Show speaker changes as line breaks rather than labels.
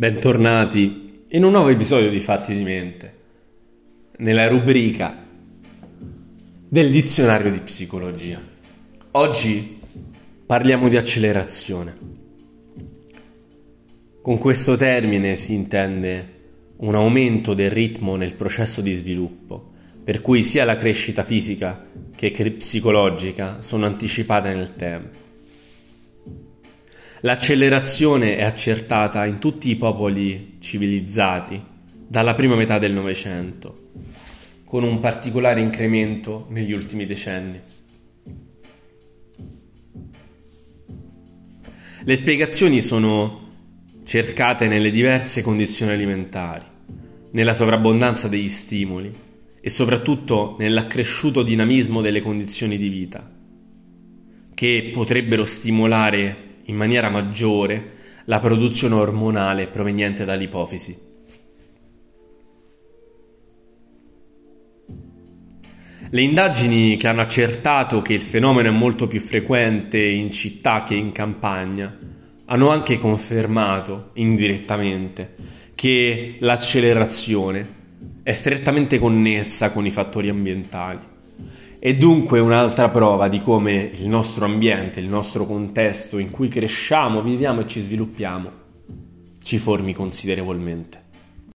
Bentornati in un nuovo episodio di Fatti di Mente, nella rubrica del dizionario di psicologia. Oggi parliamo di accelerazione. Con questo termine si intende un aumento del ritmo nel processo di sviluppo, per cui sia la crescita fisica che psicologica sono anticipate nel tempo. L'accelerazione è accertata in tutti i popoli civilizzati dalla prima metà del Novecento, con un particolare incremento negli ultimi decenni. Le spiegazioni sono cercate nelle diverse condizioni alimentari, nella sovrabbondanza degli stimoli e soprattutto nell'accresciuto dinamismo delle condizioni di vita, che potrebbero stimolare in maniera maggiore la produzione ormonale proveniente dall'ipofisi. Le indagini che hanno accertato che il fenomeno è molto più frequente in città che in campagna hanno anche confermato indirettamente che l'accelerazione è strettamente connessa con i fattori ambientali è dunque un'altra prova di come il nostro ambiente, il nostro contesto in cui cresciamo, viviamo e ci sviluppiamo ci formi considerevolmente.